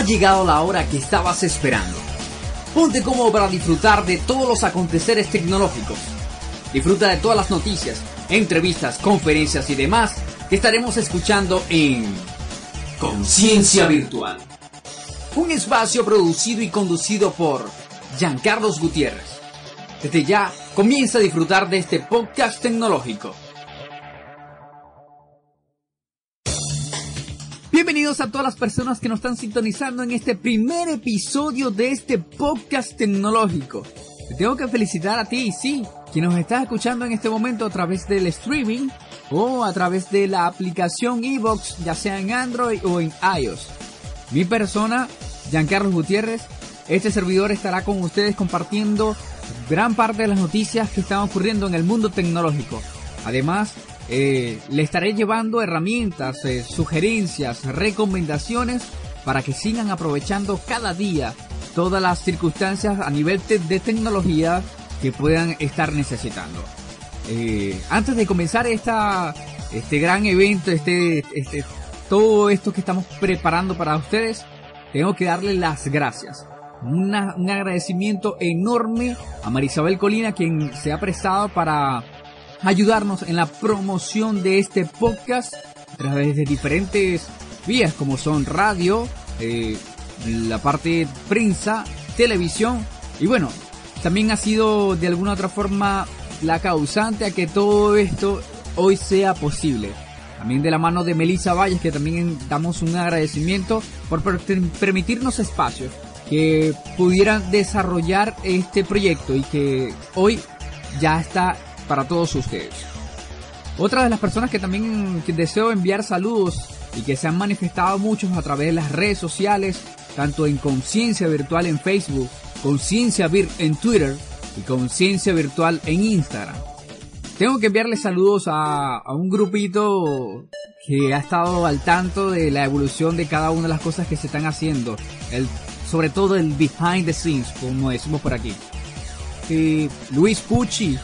ha llegado la hora que estabas esperando. Ponte cómodo para disfrutar de todos los aconteceres tecnológicos. Disfruta de todas las noticias, entrevistas, conferencias y demás que estaremos escuchando en Conciencia Virtual. Un espacio producido y conducido por Giancarlos Gutiérrez. Desde ya comienza a disfrutar de este podcast tecnológico. Bienvenidos a todas las personas que nos están sintonizando en este primer episodio de este podcast tecnológico. Te tengo que felicitar a ti, sí, quien nos está escuchando en este momento a través del streaming o a través de la aplicación Evox, ya sea en Android o en iOS. Mi persona, Giancarlos Gutiérrez, este servidor estará con ustedes compartiendo gran parte de las noticias que están ocurriendo en el mundo tecnológico. Además, eh, le estaré llevando herramientas, eh, sugerencias, recomendaciones para que sigan aprovechando cada día todas las circunstancias a nivel de tecnología que puedan estar necesitando. Eh, antes de comenzar esta, este gran evento, este, este, todo esto que estamos preparando para ustedes, tengo que darle las gracias. un agradecimiento enorme a Marisabel Colina, quien se ha prestado para ayudarnos en la promoción de este podcast a través de diferentes vías como son radio, eh, la parte prensa, televisión y bueno, también ha sido de alguna otra forma la causante a que todo esto hoy sea posible. También de la mano de Melissa Valles, que también damos un agradecimiento por permitirnos espacios que pudieran desarrollar este proyecto y que hoy ya está para todos ustedes. Otra de las personas que también deseo enviar saludos y que se han manifestado muchos a través de las redes sociales, tanto en Conciencia Virtual en Facebook, Conciencia Vir en Twitter y Conciencia Virtual en Instagram. Tengo que enviarle saludos a, un grupito que ha estado al tanto de la evolución de cada una de las cosas que se están haciendo. Sobre todo el behind the scenes, como decimos por aquí. Eh, Luis Pucci,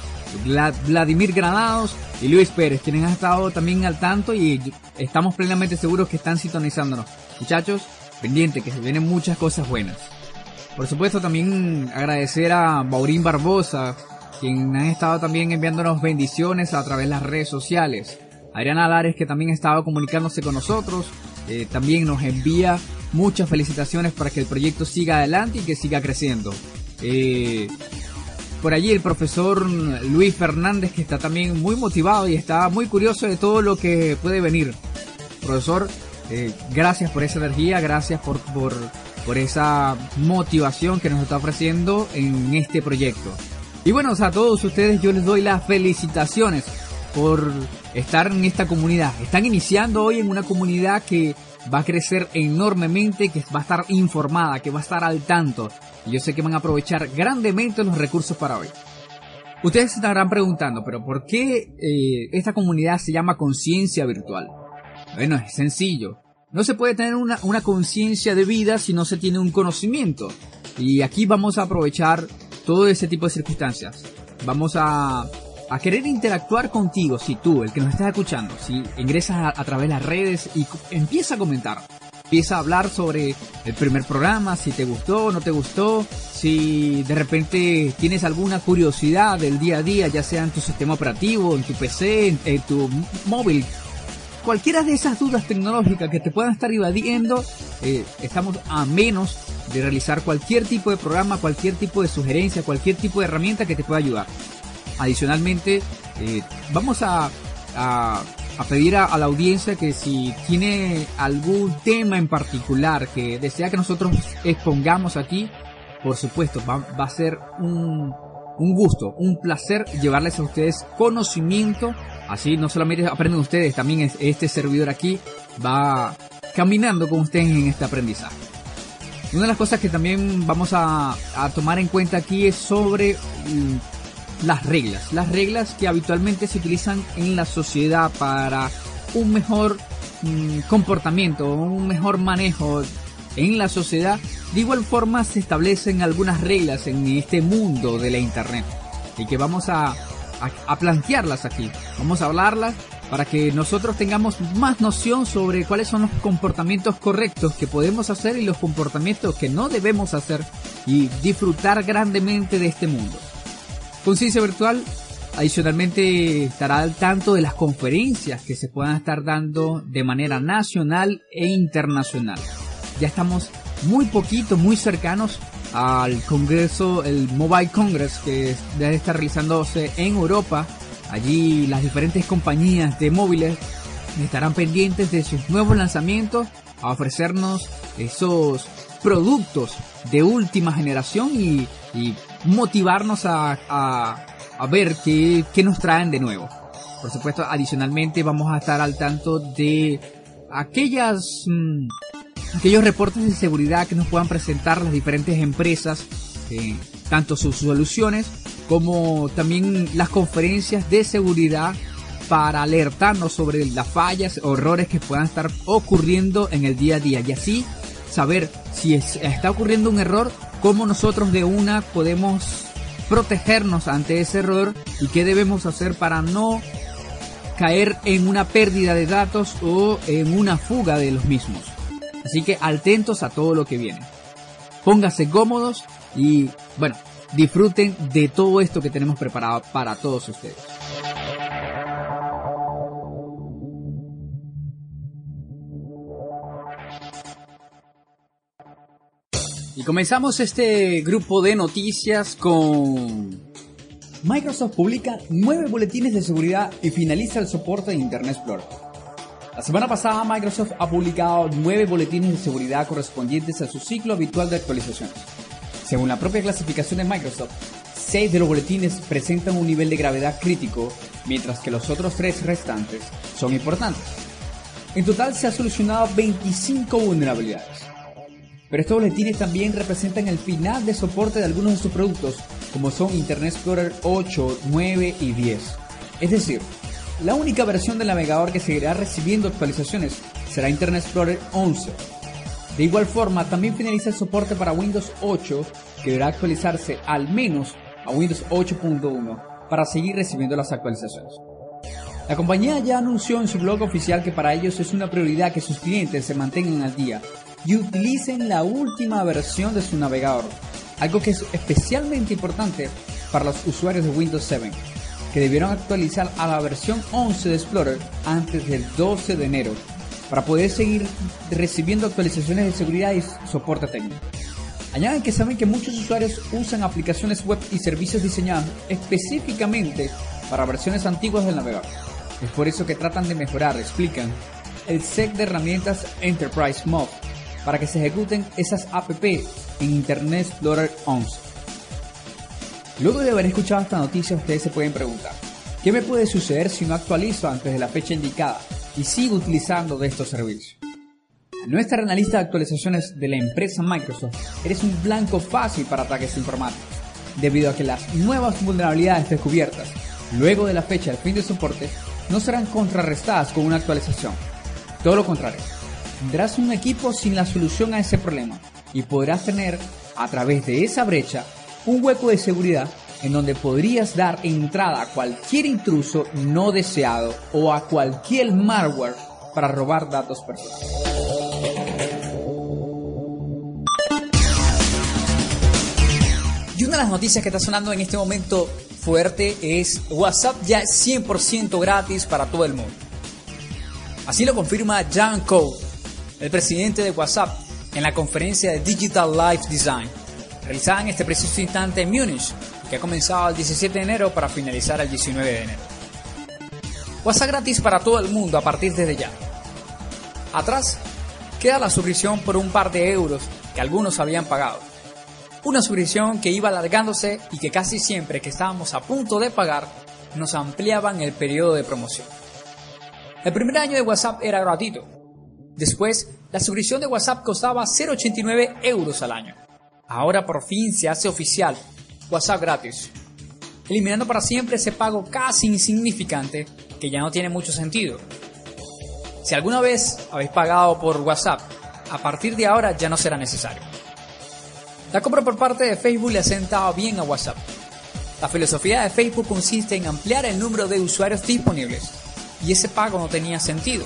Vladimir Granados y Luis Pérez, quienes han estado también al tanto y estamos plenamente seguros que están sintonizándonos. Muchachos, pendiente que se vienen muchas cosas buenas. Por supuesto también agradecer a Baurín Barbosa, quien ha estado también enviándonos bendiciones a través de las redes sociales. Adriana Alares, que también ha estado comunicándose con nosotros, eh, también nos envía muchas felicitaciones para que el proyecto siga adelante y que siga creciendo. Eh, por allí el profesor Luis Fernández que está también muy motivado y está muy curioso de todo lo que puede venir. Profesor, eh, gracias por esa energía, gracias por, por, por esa motivación que nos está ofreciendo en este proyecto. Y bueno, a todos ustedes yo les doy las felicitaciones por estar en esta comunidad. Están iniciando hoy en una comunidad que va a crecer enormemente, que va a estar informada, que va a estar al tanto. Y yo sé que van a aprovechar grandemente los recursos para hoy. Ustedes se estarán preguntando, pero ¿por qué eh, esta comunidad se llama conciencia virtual? Bueno, es sencillo. No se puede tener una, una conciencia de vida si no se tiene un conocimiento. Y aquí vamos a aprovechar todo ese tipo de circunstancias. Vamos a a querer interactuar contigo, si tú, el que nos estás escuchando, si ingresas a, través de las redes y empieza a comentar, empieza a hablar sobre el primer programa, si te gustó no te gustó, si de repente tienes alguna curiosidad del día a día, ya sea en tu sistema operativo, en tu PC, en, tu móvil, cualquiera de esas dudas tecnológicas que te puedan estar invadiendo, eh, estamos a menos de realizar cualquier tipo de programa, cualquier tipo de sugerencia, cualquier tipo de herramienta que te pueda ayudar. Adicionalmente, eh, vamos a, a, pedir a, la audiencia que si tiene algún tema en particular que desea que nosotros expongamos aquí, por supuesto, va, va a ser un, un gusto, un placer llevarles a ustedes conocimiento. Así no solamente aprenden ustedes, también este servidor aquí va caminando con ustedes en este aprendizaje. Una de las cosas que también vamos a, a tomar en cuenta aquí es sobre mm, las reglas, las reglas que habitualmente se utilizan en la sociedad para un mejor mm, comportamiento, un mejor manejo en la sociedad. De igual forma se establecen algunas reglas en este mundo de la internet y que vamos a, a, plantearlas aquí. Vamos a hablarlas para que nosotros tengamos más noción sobre cuáles son los comportamientos correctos que podemos hacer y los comportamientos que no debemos hacer y disfrutar grandemente de este mundo. Conciencia Virtual adicionalmente estará al tanto de las conferencias que se puedan estar dando de manera nacional e internacional. Ya estamos muy poquito, muy cercanos al Congreso, el Mobile Congress que debe estar realizándose en Europa Allí las diferentes compañías de móviles estarán pendientes de sus nuevos lanzamientos a ofrecernos esos productos de última generación y, motivarnos a, ver qué, nos traen de nuevo. Por supuesto, adicionalmente vamos a estar al tanto de aquellas, mm, aquellos reportes de seguridad que nos puedan presentar las diferentes empresas, eh, tanto sus soluciones como también las conferencias de seguridad para alertarnos sobre las fallas errores que puedan estar ocurriendo en el día a día y así saber si está ocurriendo un error, cómo nosotros de una podemos protegernos ante ese error y qué debemos hacer para no caer en una pérdida de datos o en una fuga de los mismos. Así que atentos a todo lo que viene. Pónganse cómodos y bueno, disfruten de todo esto que tenemos preparado para todos ustedes. Y comenzamos este grupo de noticias con... Microsoft publica nueve boletines de seguridad y finaliza el soporte de Internet Explorer. La semana pasada Microsoft ha publicado nueve boletines de seguridad correspondientes a su ciclo habitual de actualizaciones. Según la propia clasificación de Microsoft, 6 de los boletines presentan un nivel de gravedad crítico, mientras que los otros 3 restantes son importantes. En total se han solucionado 25 vulnerabilidades. Pero estos boletines también representan el final de soporte de algunos de sus productos, como son Internet Explorer 8, 9 y 10. Es decir, la única versión del navegador que seguirá recibiendo actualizaciones será Internet Explorer 11, de igual forma, también finaliza el soporte para Windows 8, que deberá actualizarse al menos a Windows 8.1 para seguir recibiendo las actualizaciones. La compañía ya anunció en su blog oficial que para ellos es una prioridad que sus clientes se mantengan al día y utilicen la última versión de su navegador, algo que es especialmente importante para los usuarios de Windows 7, que debieron actualizar a la versión 11 de Explorer antes del 12 de enero para poder seguir recibiendo actualizaciones de seguridad y soporte técnico. Añaden que saben que muchos usuarios usan aplicaciones web y servicios diseñados específicamente para versiones antiguas del navegador. Es por eso que tratan de mejorar, explican, el set de herramientas Enterprise Mod para que se ejecuten esas app en Internet Explorer 11. Luego de haber escuchado esta noticia, ustedes se pueden preguntar, ¿qué me puede suceder si no actualizo antes de la fecha indicada? y sigo utilizando de estos servicios. No estar en la lista de actualizaciones de la empresa Microsoft, eres un blanco fácil para ataques informáticos, debido a que las nuevas vulnerabilidades descubiertas luego de la fecha del fin de soporte no serán contrarrestadas con una actualización. Todo lo contrario, tendrás un equipo sin la solución a ese problema y podrás tener, a través de esa brecha, un hueco de seguridad en donde podrías dar entrada a cualquier intruso no deseado o a cualquier malware para robar datos personales. Y una de las noticias que está sonando en este momento fuerte es WhatsApp ya es 100% gratis para todo el mundo. Así lo confirma Jan Cole, el presidente de WhatsApp, en la conferencia de Digital Life Design, realizada en este preciso instante en Múnich, que ha comenzado el 17 de enero para finalizar el 19 de enero. WhatsApp gratis para todo el mundo a partir de ya. Atrás queda la suscripción por un par de euros que algunos habían pagado. Una suscripción que iba alargándose y que casi siempre que estábamos a punto de pagar nos ampliaban el periodo de promoción. El primer año de WhatsApp era gratuito. Después, la suscripción de WhatsApp costaba 0,89 euros al año. Ahora por fin se hace oficial WhatsApp gratis, eliminando para siempre ese pago casi insignificante que ya no tiene mucho sentido. Si alguna vez habéis pagado por WhatsApp, a partir de ahora ya no será necesario. La compra por parte de Facebook le ha sentado bien a WhatsApp. La filosofía de Facebook consiste en ampliar el número de usuarios disponibles y ese pago no tenía sentido.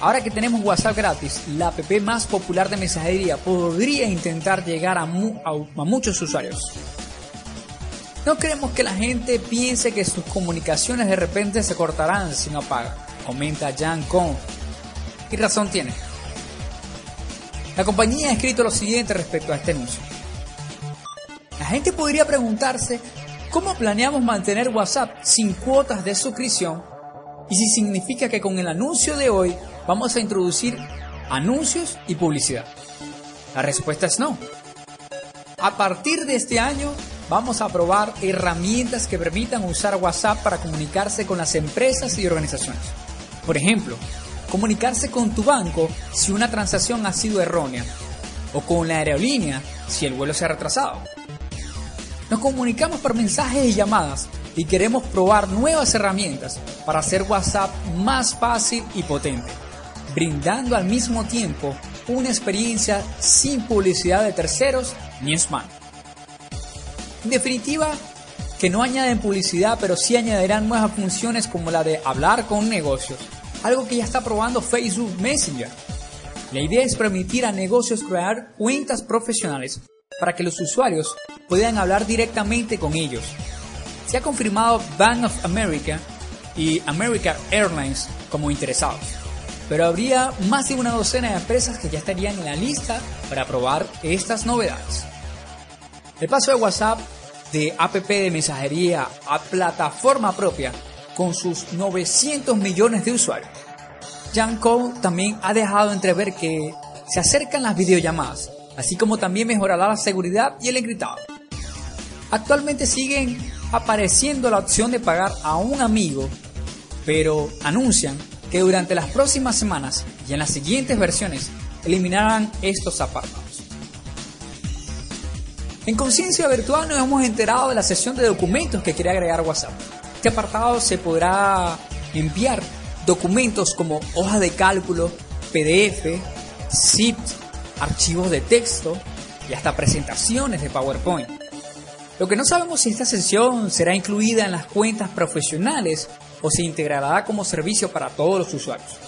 Ahora que tenemos WhatsApp gratis, la app más popular de mensajería podría intentar llegar a, muchos usuarios. No queremos que la gente piense que sus comunicaciones de repente se cortarán si no paga, comenta Jan Kong. Y razón tiene. La compañía ha escrito lo siguiente respecto a este anuncio. La gente podría preguntarse cómo planeamos mantener WhatsApp sin cuotas de suscripción y si significa que con el anuncio de hoy vamos a introducir anuncios y publicidad. La respuesta es no. A partir de este año vamos a probar herramientas que permitan usar WhatsApp para comunicarse con las empresas y organizaciones. Por ejemplo, comunicarse con tu banco si una transacción ha sido errónea o con la aerolínea si el vuelo se ha retrasado. Nos comunicamos por mensajes y llamadas y queremos probar nuevas herramientas para hacer WhatsApp más fácil y potente, brindando al mismo tiempo una experiencia sin publicidad de terceros ni spam. En definitiva, que no añaden publicidad, pero sí añadirán nuevas funciones como la de hablar con negocios, algo que ya está probando Facebook Messenger. La idea es permitir a negocios crear cuentas profesionales para que los usuarios puedan hablar directamente con ellos. Se ha confirmado Bank of America y American Airlines como interesados, pero habría más de una docena de empresas que ya estarían en la lista para probar estas novedades. El paso de WhatsApp de app de mensajería a plataforma propia con sus 900 millones de usuarios. Jan Cole también ha dejado entrever que se acercan las videollamadas, así como también mejorará la seguridad y el encriptado. Actualmente siguen apareciendo la opción de pagar a un amigo, pero anuncian que durante las próximas semanas y en las siguientes versiones eliminarán estos apartados. En Conciencia Virtual nos hemos enterado de la sesión de documentos que quiere agregar WhatsApp. Este apartado se podrá enviar documentos como hojas de cálculo, PDF, zip, archivos de texto y hasta presentaciones de PowerPoint. Lo que no sabemos si esta sesión será incluida en las cuentas profesionales o se integrará como servicio para todos los usuarios.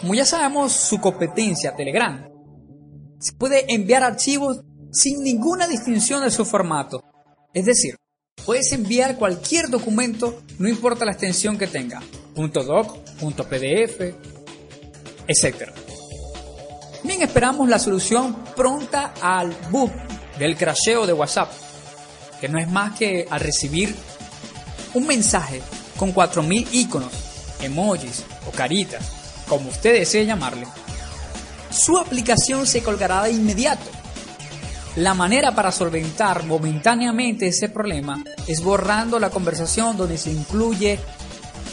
Como ya sabemos su competencia Telegram, se puede enviar archivos sin ninguna distinción de su formato. Es decir, Puedes enviar cualquier documento, no importa la extensión que tenga, .doc, .pdf, etc. Bien, esperamos la solución pronta al bug del crasheo de WhatsApp, que no es más que al recibir un mensaje con 4000 iconos, emojis o caritas, como usted desee llamarle, su aplicación se colgará de inmediato la manera para solventar momentáneamente ese problema es borrando la conversación donde se incluye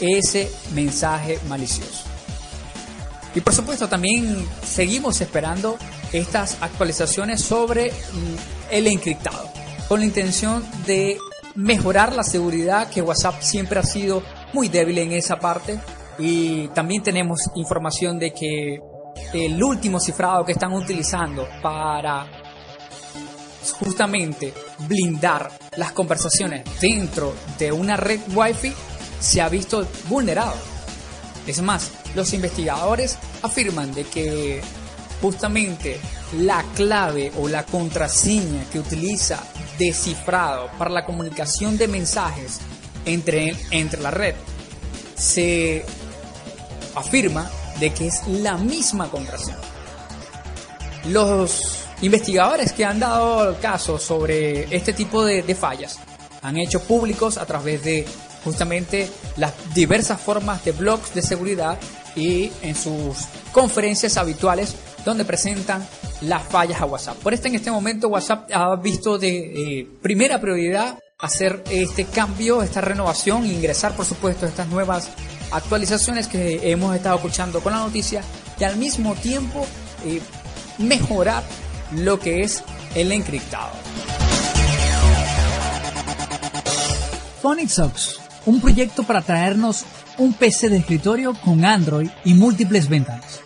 ese mensaje malicioso. Y por supuesto también seguimos esperando estas actualizaciones sobre el encriptado, con la intención de mejorar la seguridad que WhatsApp siempre ha sido muy débil en esa parte y también tenemos información de que el último cifrado que están utilizando para justamente blindar las conversaciones dentro de una red Wi-Fi se ha visto vulnerado. Es más, los investigadores afirman de que justamente la clave o la contraseña que utiliza descifrado para la comunicación de mensajes entre, entre la red se afirma de que es la misma contraseña. Los Investigadores que han dado casos sobre este tipo de, fallas han hecho públicos a través de justamente las diversas formas de blogs de seguridad y en sus conferencias habituales donde presentan las fallas a WhatsApp. Por esto en este momento WhatsApp ha visto de primera prioridad hacer este cambio, esta renovación ingresar por supuesto estas nuevas actualizaciones que hemos estado escuchando con la noticia y al mismo tiempo eh, mejorar lo que es el encriptado. PhonixOx, un proyecto para traernos un PC de escritorio con Android y múltiples ventanas.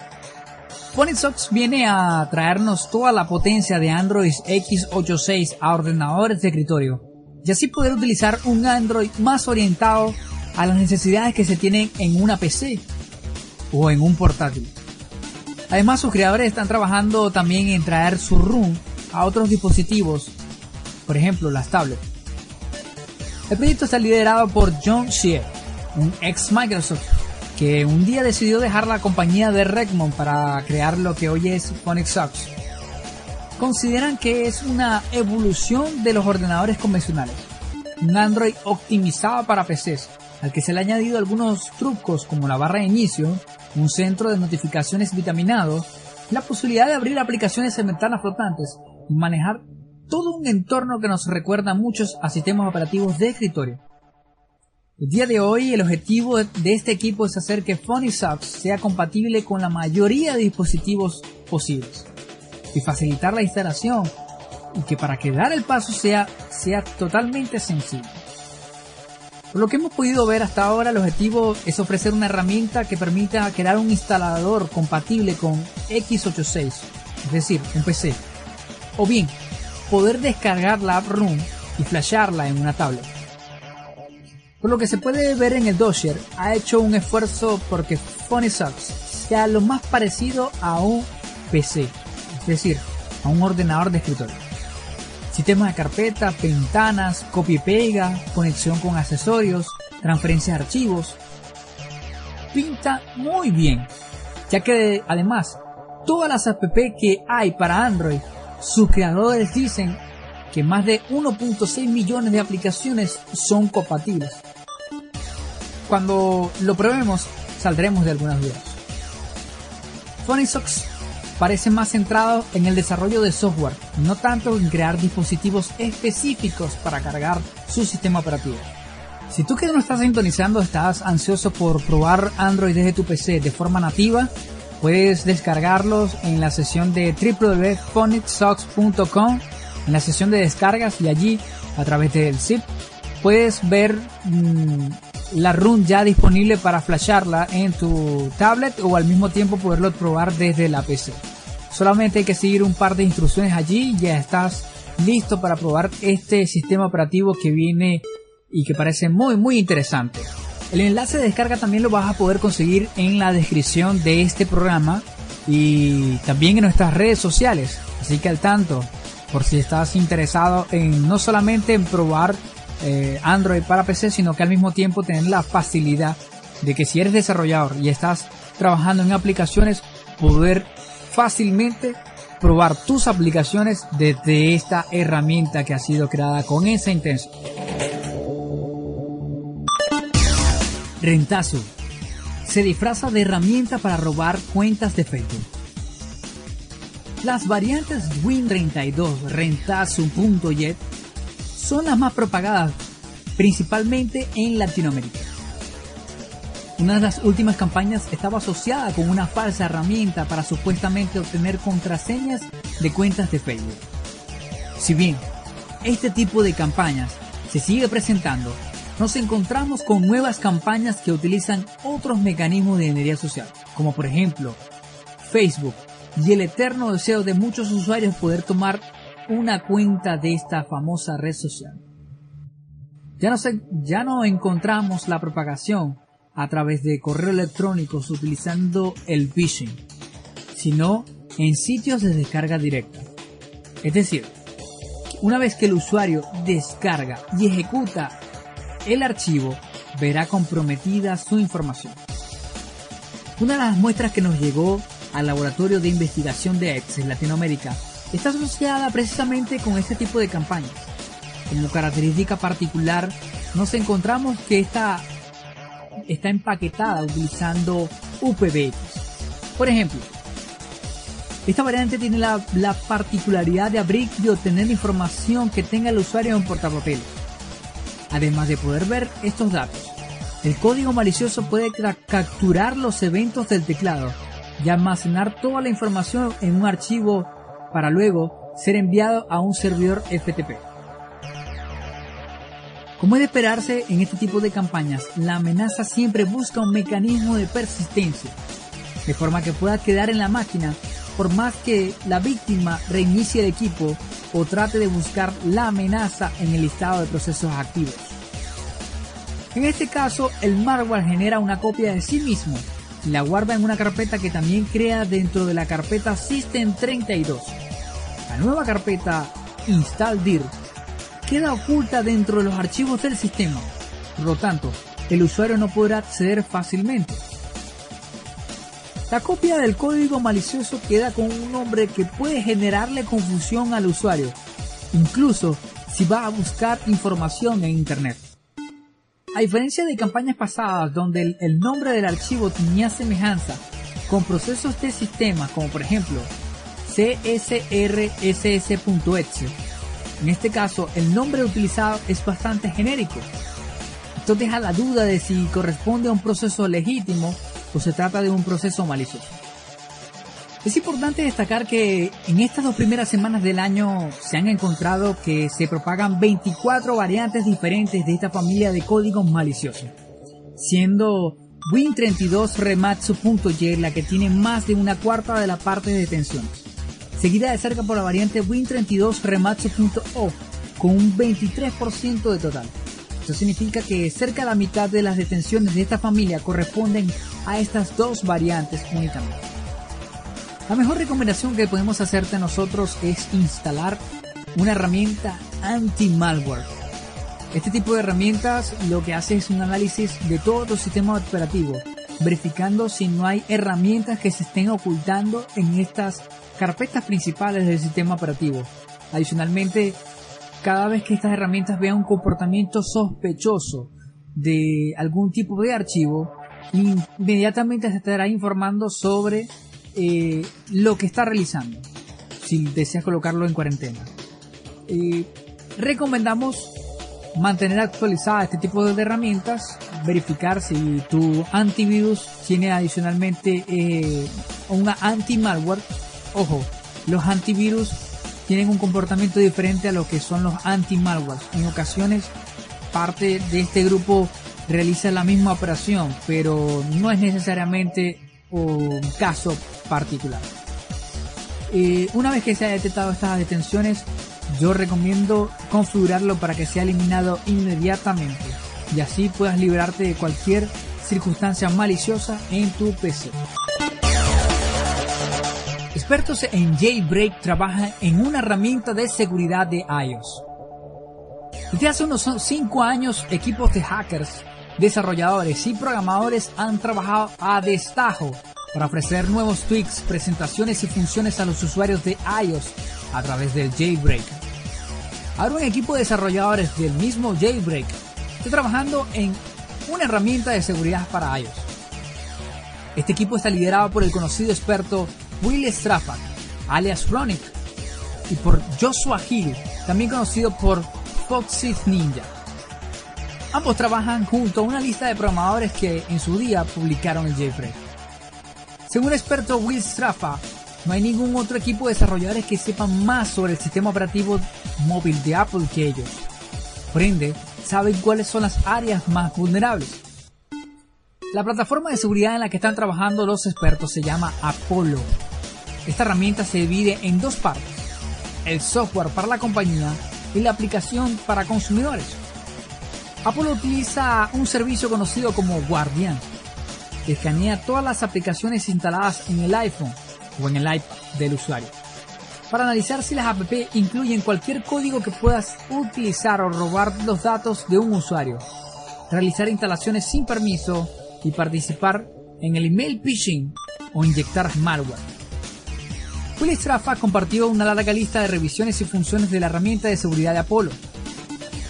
PhonixOx viene a traernos toda la potencia de Android x86 a ordenadores de escritorio y así poder utilizar un Android más orientado a las necesidades que se tienen en una PC o en un portátil. Además, sus creadores están trabajando también en traer su ROM a otros dispositivos, por ejemplo las tablets. El proyecto está liderado por John Shea, un ex Microsoft, un día decidió dejar la compañía de Redmond para crear lo que hoy es PhonixSox. Consideran que es una evolución de los ordenadores convencionales, un Android optimizado para PCs, al que se le han añadido algunos trucos como la barra de inicio, un centro de notificaciones vitaminado, la posibilidad de abrir aplicaciones en ventanas flotantes y manejar todo un entorno que nos recuerda a muchos a sistemas operativos de escritorio. El día de hoy el objetivo de este equipo es hacer que PhonySox sea compatible con la mayoría de dispositivos posibles y facilitar la instalación y que para que dar el paso sea, sea totalmente sencillo. Por lo que hemos podido ver hasta ahora, el objetivo es ofrecer una herramienta que permita crear un instalador compatible con x86, es decir, un PC, o bien poder descargar la app Room y flasharla en una tablet. Por lo que se puede ver en el dossier, ha hecho un esfuerzo porque PhonySox sea lo más parecido a un PC, es decir, a un ordenador de escritorio. Sistema de carpeta, ventanas, copia y pega, conexión con accesorios, transferencia de archivos. Pinta muy bien, ya que además todas las app que hay para Android, sus creadores dicen que más de 1.6 millones de aplicaciones son compatibles cuando lo probemos saldremos de algunas dudas. PhonySox parece más centrado en el desarrollo de software, no tanto en crear dispositivos específicos para cargar su sistema operativo. Si tú que no estás sintonizando estás ansioso por probar Android desde tu PC de forma nativa, puedes descargarlos en la sesión de www.phonicsocks.com en la sesión de descargas y allí a través del zip puedes ver mm, la run ya disponible para flasharla en tu tablet o al mismo tiempo poderlo probar desde la PC. Solamente hay que seguir un par de instrucciones allí y ya estás listo para probar este sistema operativo que viene y que parece muy muy interesante. El enlace de descarga también lo vas a poder conseguir en la descripción de este programa y también en nuestras redes sociales. Así que al tanto, por si estás interesado en no solamente en probar eh, Android para PC, sino que al mismo tiempo tener la facilidad de que si eres desarrollador y estás trabajando en aplicaciones, poder fácilmente probar tus aplicaciones desde esta herramienta que ha sido creada con esa intención. Rentazo. Se disfraza de herramienta para robar cuentas de Facebook. Las variantes Win32 Rentazo.jet son las más propagadas, principalmente en Latinoamérica. Una de las últimas campañas estaba asociada con una falsa herramienta para supuestamente obtener contraseñas de cuentas de Facebook. Si bien este tipo de campañas se sigue presentando, nos encontramos con nuevas campañas que utilizan otros mecanismos de ingeniería social, como por ejemplo Facebook y el eterno deseo de muchos usuarios poder tomar una cuenta de esta famosa red social. Ya no, ya no encontramos la propagación a través de correo electrónicos utilizando el phishing, sino en sitios de descarga directa. Es decir, una vez que el usuario descarga y ejecuta el archivo, verá comprometida su información. Una de las muestras que nos llegó al laboratorio de investigación de EX en Latinoamérica está asociada precisamente con este tipo de campañas. Como característica particular, nos encontramos que esta está empaquetada utilizando UPBX. Por ejemplo, esta variante tiene la, la, particularidad de abrir y obtener información que tenga el usuario en portapapeles. Además de poder ver estos datos, el código malicioso puede capturar los eventos del teclado y almacenar toda la información en un archivo para luego ser enviado a un servidor FTP. Como es de esperarse en este tipo de campañas, la amenaza siempre busca un mecanismo de persistencia, de forma que pueda quedar en la máquina por más que la víctima reinicie el equipo o trate de buscar la amenaza en el listado de procesos activos. En este caso, el malware genera una copia de sí mismo y la guarda en una carpeta que también crea dentro de la carpeta System32. La nueva carpeta InstallDir queda oculta dentro de los archivos del sistema, por lo tanto, el usuario no podrá acceder fácilmente. La copia del código malicioso queda con un nombre que puede generarle confusión al usuario, incluso si va a buscar información en Internet. A diferencia de campañas pasadas donde el, nombre del archivo tenía semejanza con procesos de sistema como por ejemplo csrss.exe, en este caso el nombre utilizado es bastante genérico. Esto deja la duda de si corresponde a un proceso legítimo o se trata de un proceso malicioso. Es importante destacar que en estas dos primeras semanas del año se han encontrado que se propagan 24 variantes diferentes de esta familia de códigos maliciosos, siendo Win32 Rematsu.y la que tiene más de una cuarta de la parte de detenciones, seguida de cerca por la variante Win32 Rematsu.o con un 23% de total. Esto significa que cerca de la mitad de las detenciones de esta familia corresponden a estas dos variantes únicamente. La mejor recomendación que podemos hacerte nosotros es instalar una herramienta anti-malware. Este tipo de herramientas lo que hace es un análisis de todo tu sistema operativo, verificando si no hay herramientas que se estén ocultando en estas carpetas principales del sistema operativo. Adicionalmente, cada vez que estas herramientas vean un comportamiento sospechoso de algún tipo de archivo, inmediatamente se estará informando sobre eh, lo que está realizando si deseas colocarlo en cuarentena. Eh, recomendamos mantener actualizada este tipo de herramientas, verificar si tu antivirus tiene adicionalmente eh, una anti-malware. Ojo, los antivirus tienen un comportamiento diferente a lo que son los anti-malware. En ocasiones parte de este grupo realiza la misma operación, pero no es necesariamente un caso particular. una vez que se haya detectado estas detenciones, yo recomiendo configurarlo para que sea eliminado inmediatamente y así puedas liberarte de cualquier circunstancia maliciosa en tu PC. Expertos en Jailbreak trabajan en una herramienta de seguridad de iOS. Desde hace unos 5 años, equipos de hackers, desarrolladores y programadores han trabajado a destajo para ofrecer nuevos tweaks, presentaciones y funciones a los usuarios de iOS a través del Jailbreak. Ahora un equipo de desarrolladores del mismo Jailbreak está trabajando en una herramienta de seguridad para iOS. Este equipo está liderado por el conocido experto Will Strafford, alias Ronick, y por Joshua Hill, también conocido por Foxy Ninja. Ambos trabajan junto a una lista de programadores que en su día publicaron el Jailbreak. Según el experto Will Straffa, no hay ningún otro equipo de desarrolladores que sepan más sobre el sistema operativo móvil de Apple que ellos. Por ende, saben cuáles son las áreas más vulnerables. La plataforma de seguridad en la que están trabajando los expertos se llama Apollo. Esta herramienta se divide en dos partes, el software para la compañía y la aplicación para consumidores. Apollo utiliza un servicio conocido como Guardian, que escanea todas las aplicaciones instaladas en el iPhone o en el iPad del usuario para analizar si las app incluyen cualquier código que puedas utilizar o robar los datos de un usuario, realizar instalaciones sin permiso y participar en el email phishing o inyectar malware. Will Straffa compartió una larga lista de revisiones y funciones de la herramienta de seguridad de Apollo.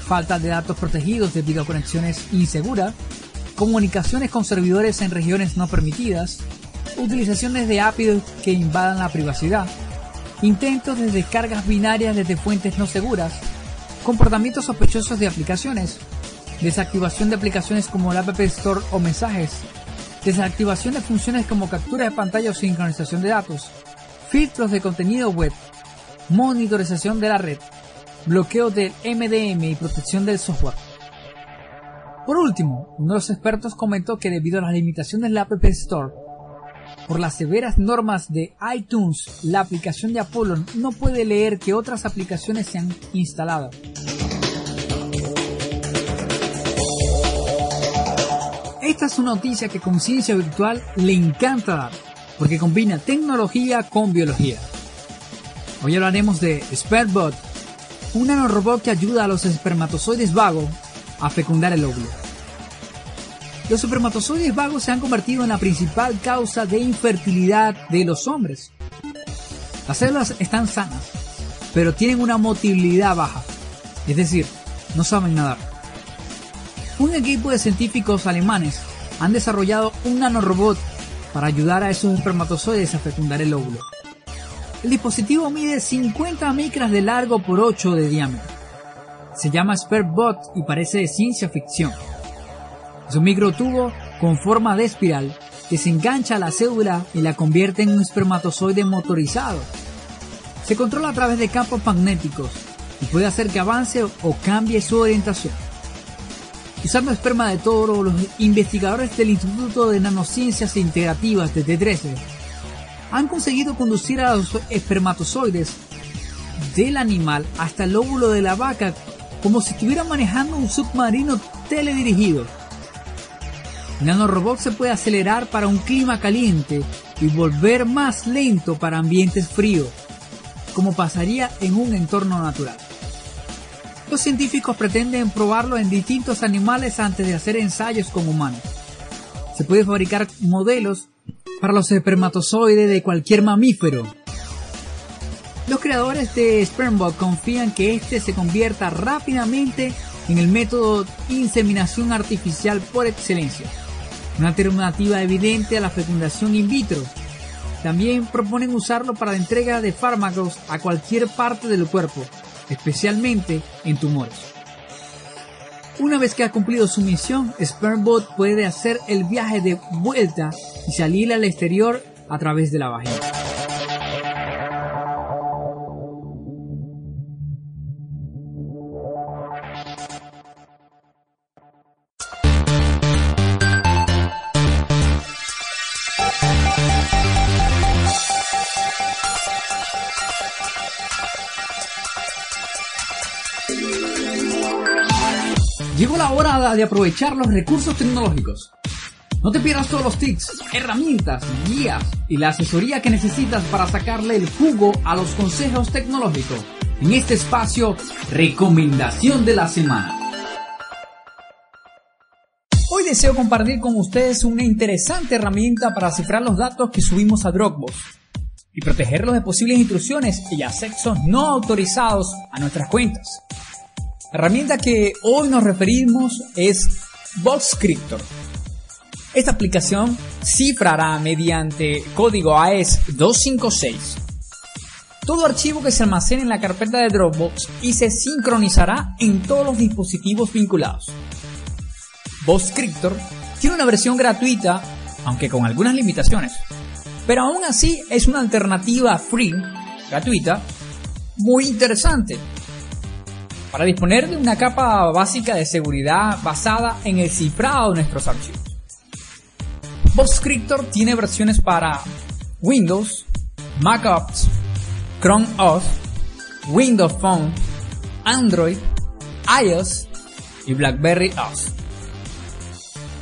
Falta de datos protegidos debido a conexiones inseguras, comunicaciones con servidores en regiones no permitidas, utilizaciones de APIs que invadan la privacidad, intentos de descargas binarias desde fuentes no seguras, comportamientos sospechosos de aplicaciones, desactivación de aplicaciones como el App Store o mensajes, desactivación de funciones como captura de pantalla o sincronización de datos, filtros de contenido web, monitorización de la red, bloqueo del MDM y protección del software. Por último, uno de los expertos comentó que debido a las limitaciones de la App Store, por las severas normas de iTunes, la aplicación de Apollo no puede leer que otras aplicaciones se han instalado. Esta es una noticia que Conciencia Virtual le encanta dar, porque combina tecnología con biología. Hoy hablaremos de Spermbot, un nanorobot que ayuda a los espermatozoides vagos a fecundar el óvulo. Los espermatozoides vagos se han convertido en la principal causa de infertilidad de los hombres. Las células están sanas, pero tienen una motilidad baja, es decir, no saben nadar. Un equipo de científicos alemanes han desarrollado un nanorobot para ayudar a esos espermatozoides a fecundar el óvulo. El dispositivo mide 50 micras de largo por 8 de diámetro. Se llama SperBot y parece de ciencia ficción. Es un microtubo con forma de espiral que se engancha a la cédula y la convierte en un espermatozoide motorizado. Se controla a través de campos magnéticos y puede hacer que avance o cambie su orientación. Usando esperma de toro, los investigadores del Instituto de Nanociencias Integrativas de T13 han conseguido conducir a los espermatozoides del animal hasta el óvulo de la vaca como si estuviera manejando un submarino teledirigido. El nanorobot se puede acelerar para un clima caliente y volver más lento para ambientes fríos, como pasaría en un entorno natural. Los científicos pretenden probarlo en distintos animales antes de hacer ensayos con humanos. Se puede fabricar modelos para los espermatozoides de cualquier mamífero. Los creadores de Spermbot confían que este se convierta rápidamente en el método de inseminación artificial por excelencia una alternativa evidente a la fecundación in vitro. También proponen usarlo para la entrega de fármacos a cualquier parte del cuerpo, especialmente en tumores. Una vez que ha cumplido su misión, Spermbot puede hacer el viaje de vuelta y salir al exterior a través de la vagina. Llegó la hora de aprovechar los recursos tecnológicos. No te pierdas todos los tips, herramientas, guías y la asesoría que necesitas para sacarle el jugo a los consejos tecnológicos en este espacio Recomendación de la Semana. Hoy deseo compartir con ustedes una interesante herramienta para cifrar los datos que subimos a Dropbox y protegerlos de posibles intrusiones y accesos no autorizados a nuestras cuentas. La herramienta que hoy nos referimos es Boxcryptor. Esta aplicación cifrará mediante código AES 256 todo archivo que se almacene en la carpeta de Dropbox y se sincronizará en todos los dispositivos vinculados. Boxcryptor tiene una versión gratuita, aunque con algunas limitaciones, pero aún así es una alternativa free, gratuita, muy interesante para disponer de una capa básica de seguridad basada en el cifrado de nuestros archivos. Boxcryptor tiene versiones para Windows, Mac OS, Chrome OS, Windows Phone, Android, iOS y BlackBerry OS.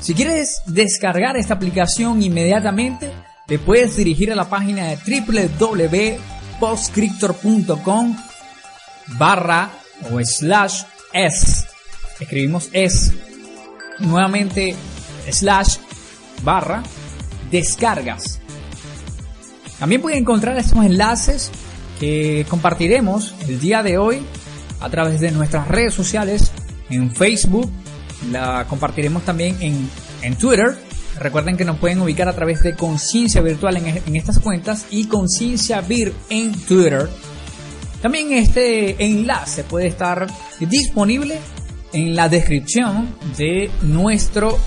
Si quieres descargar esta aplicación inmediatamente, te puedes dirigir a la página de www.postcryptor.com barra o slash s. Escribimos s. Nuevamente slash barra descargas. También pueden encontrar estos enlaces que compartiremos el día de hoy a través de nuestras redes sociales en Facebook. La compartiremos también en, en Twitter. Recuerden que nos pueden ubicar a través de Conciencia Virtual en, en estas cuentas y Conciencia Vir en Twitter. También este enlace puede estar disponible en la descripción de nuestro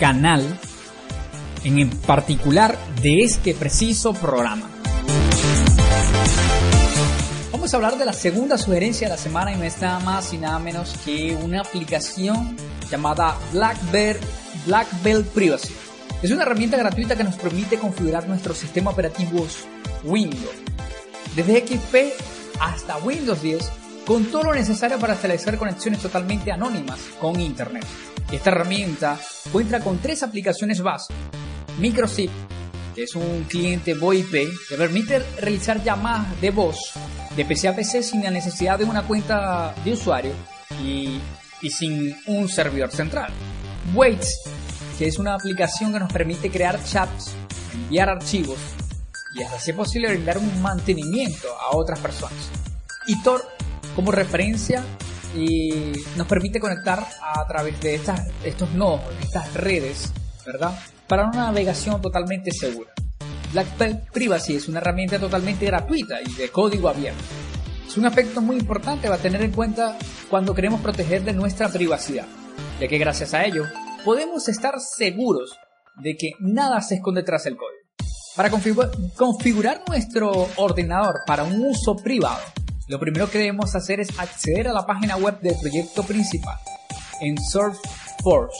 canal, en particular de este preciso programa. Vamos a hablar de la segunda sugerencia de la semana y no es nada más y nada menos que una aplicación llamada Black Belt Privacy. Es una herramienta gratuita que nos permite configurar nuestros sistemas operativos Windows. Desde XP hasta Windows 10 con todo lo necesario para establecer conexiones totalmente anónimas con Internet. Esta herramienta cuenta con tres aplicaciones base. MicroSip, que es un cliente VoIP que permite realizar llamadas de voz de PC a PC sin la necesidad de una cuenta de usuario y, y sin un servidor central. Waits, que es una aplicación que nos permite crear chats, enviar archivos y hasta si es posible brindar un mantenimiento a otras personas. Y Tor como referencia y nos permite conectar a través de estas, estos nodos, estas redes, ¿verdad? Para una navegación totalmente segura. Black Privacy es una herramienta totalmente gratuita y de código abierto. Es un aspecto muy importante a tener en cuenta cuando queremos proteger de nuestra privacidad, ya que gracias a ello podemos estar seguros de que nada se esconde tras el código. Para configurar nuestro ordenador para un uso privado, lo primero que debemos hacer es acceder a la página web del proyecto principal en SurfForge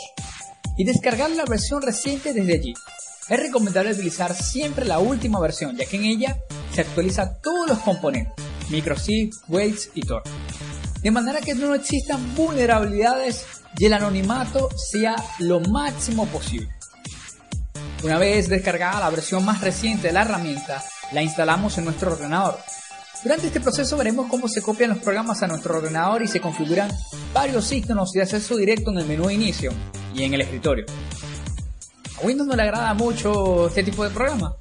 y descargar la versión reciente desde allí. Es recomendable utilizar siempre la última versión, ya que en ella se actualiza todos los componentes, microSIF, Weights y Tor. De manera que no existan vulnerabilidades y el anonimato sea lo máximo posible. Una vez descargada la versión más reciente de la herramienta, la instalamos en nuestro ordenador durante este proceso veremos cómo se copian los programas a nuestro ordenador y se configuran varios iconos de acceso directo en el menú de inicio y en el escritorio. A Windows no le agrada mucho este tipo de programa,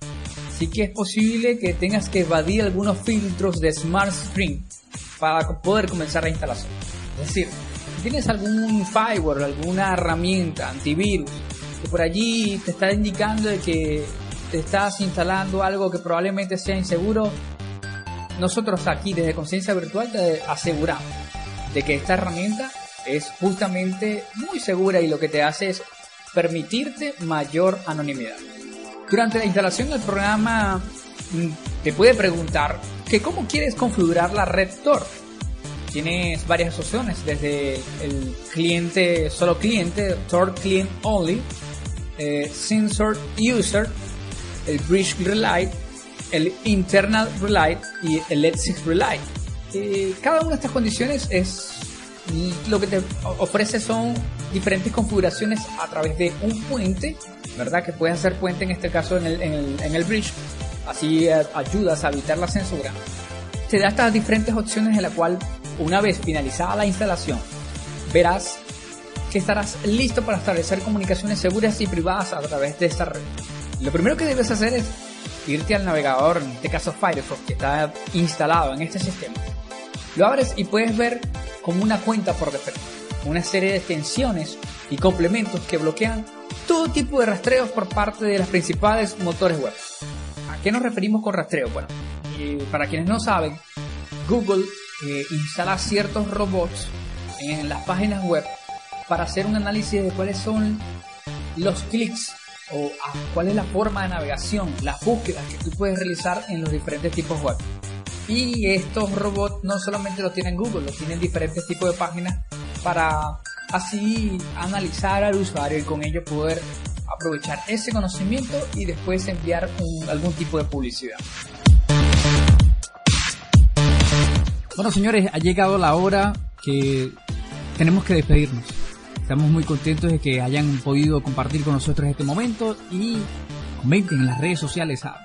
así que es posible que tengas que evadir algunos filtros de Smart Screen para poder comenzar la instalación. Es decir, si tienes algún firewall, alguna herramienta antivirus que por allí te está indicando de que te estás instalando algo que probablemente sea inseguro, nosotros aquí desde Conciencia Virtual te aseguramos de que esta herramienta es justamente muy segura y lo que te hace es permitirte mayor anonimidad. Durante la instalación del programa mm, te puede preguntar que cómo quieres configurar la red Tor. Tienes varias opciones, desde el cliente, solo cliente, Tor Client Only, eh, Sensor User, el Bridge Relay el Internal Relay y el Let's Relay. cada una de estas condiciones es lo que te ofrece son diferentes configuraciones a través de un puente, ¿verdad? Que puedes hacer puente en este caso en el, en el, bridge, así eh, ayudas a evitar la censura. Te da estas diferentes opciones en la cual una vez finalizada la instalación verás que estarás listo para establecer comunicaciones seguras y privadas a través de esta red. Lo primero que debes hacer es irte al navegador, en este caso Firefox, que está instalado en este sistema. Lo abres y puedes ver como una cuenta por defecto, una serie de extensiones y complementos que bloquean todo tipo de rastreos por parte de las principales motores web. ¿A qué nos referimos con rastreo? Bueno, para quienes no saben, Google eh, instala ciertos robots en las páginas web para hacer un análisis de cuáles son los clics o cuál es la forma de navegación, las búsquedas que tú puedes realizar en los diferentes tipos web. Y estos robots no solamente lo tienen Google, lo tienen diferentes tipos de páginas para así analizar al usuario y con ello poder aprovechar ese conocimiento y después enviar algún tipo de publicidad. Bueno señores, ha llegado la hora que tenemos que despedirnos. Estamos muy contentos de que hayan podido compartir con nosotros este momento y comenten en las redes sociales. Ah,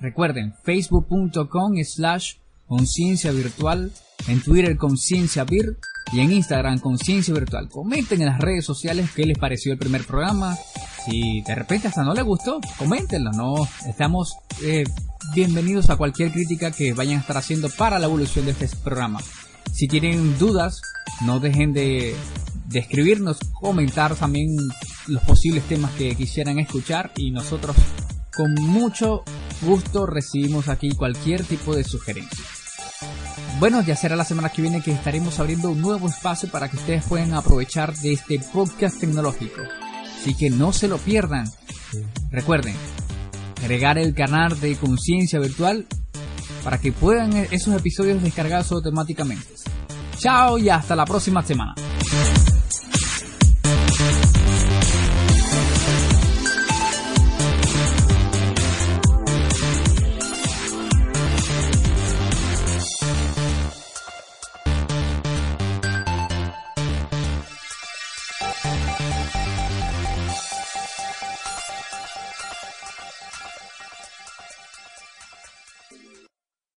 recuerden, facebook.com slash conciencia virtual, en Twitter conciencia vir y en Instagram conciencia virtual. Comenten en las redes sociales qué les pareció el primer programa. Si de repente hasta no les gustó, coméntenlo. No, estamos eh, bienvenidos a cualquier crítica que vayan a estar haciendo para la evolución de este programa. Si tienen dudas, no dejen de de escribirnos, comentar también los posibles temas que quisieran escuchar y nosotros con mucho gusto recibimos aquí cualquier tipo de sugerencia. Bueno, ya será la semana que viene que estaremos abriendo un nuevo espacio para que ustedes puedan aprovechar de este podcast tecnológico. Así que no se lo pierdan. Recuerden, agregar el canal de conciencia virtual para que puedan esos episodios descargarse automáticamente. Chao y hasta la próxima semana.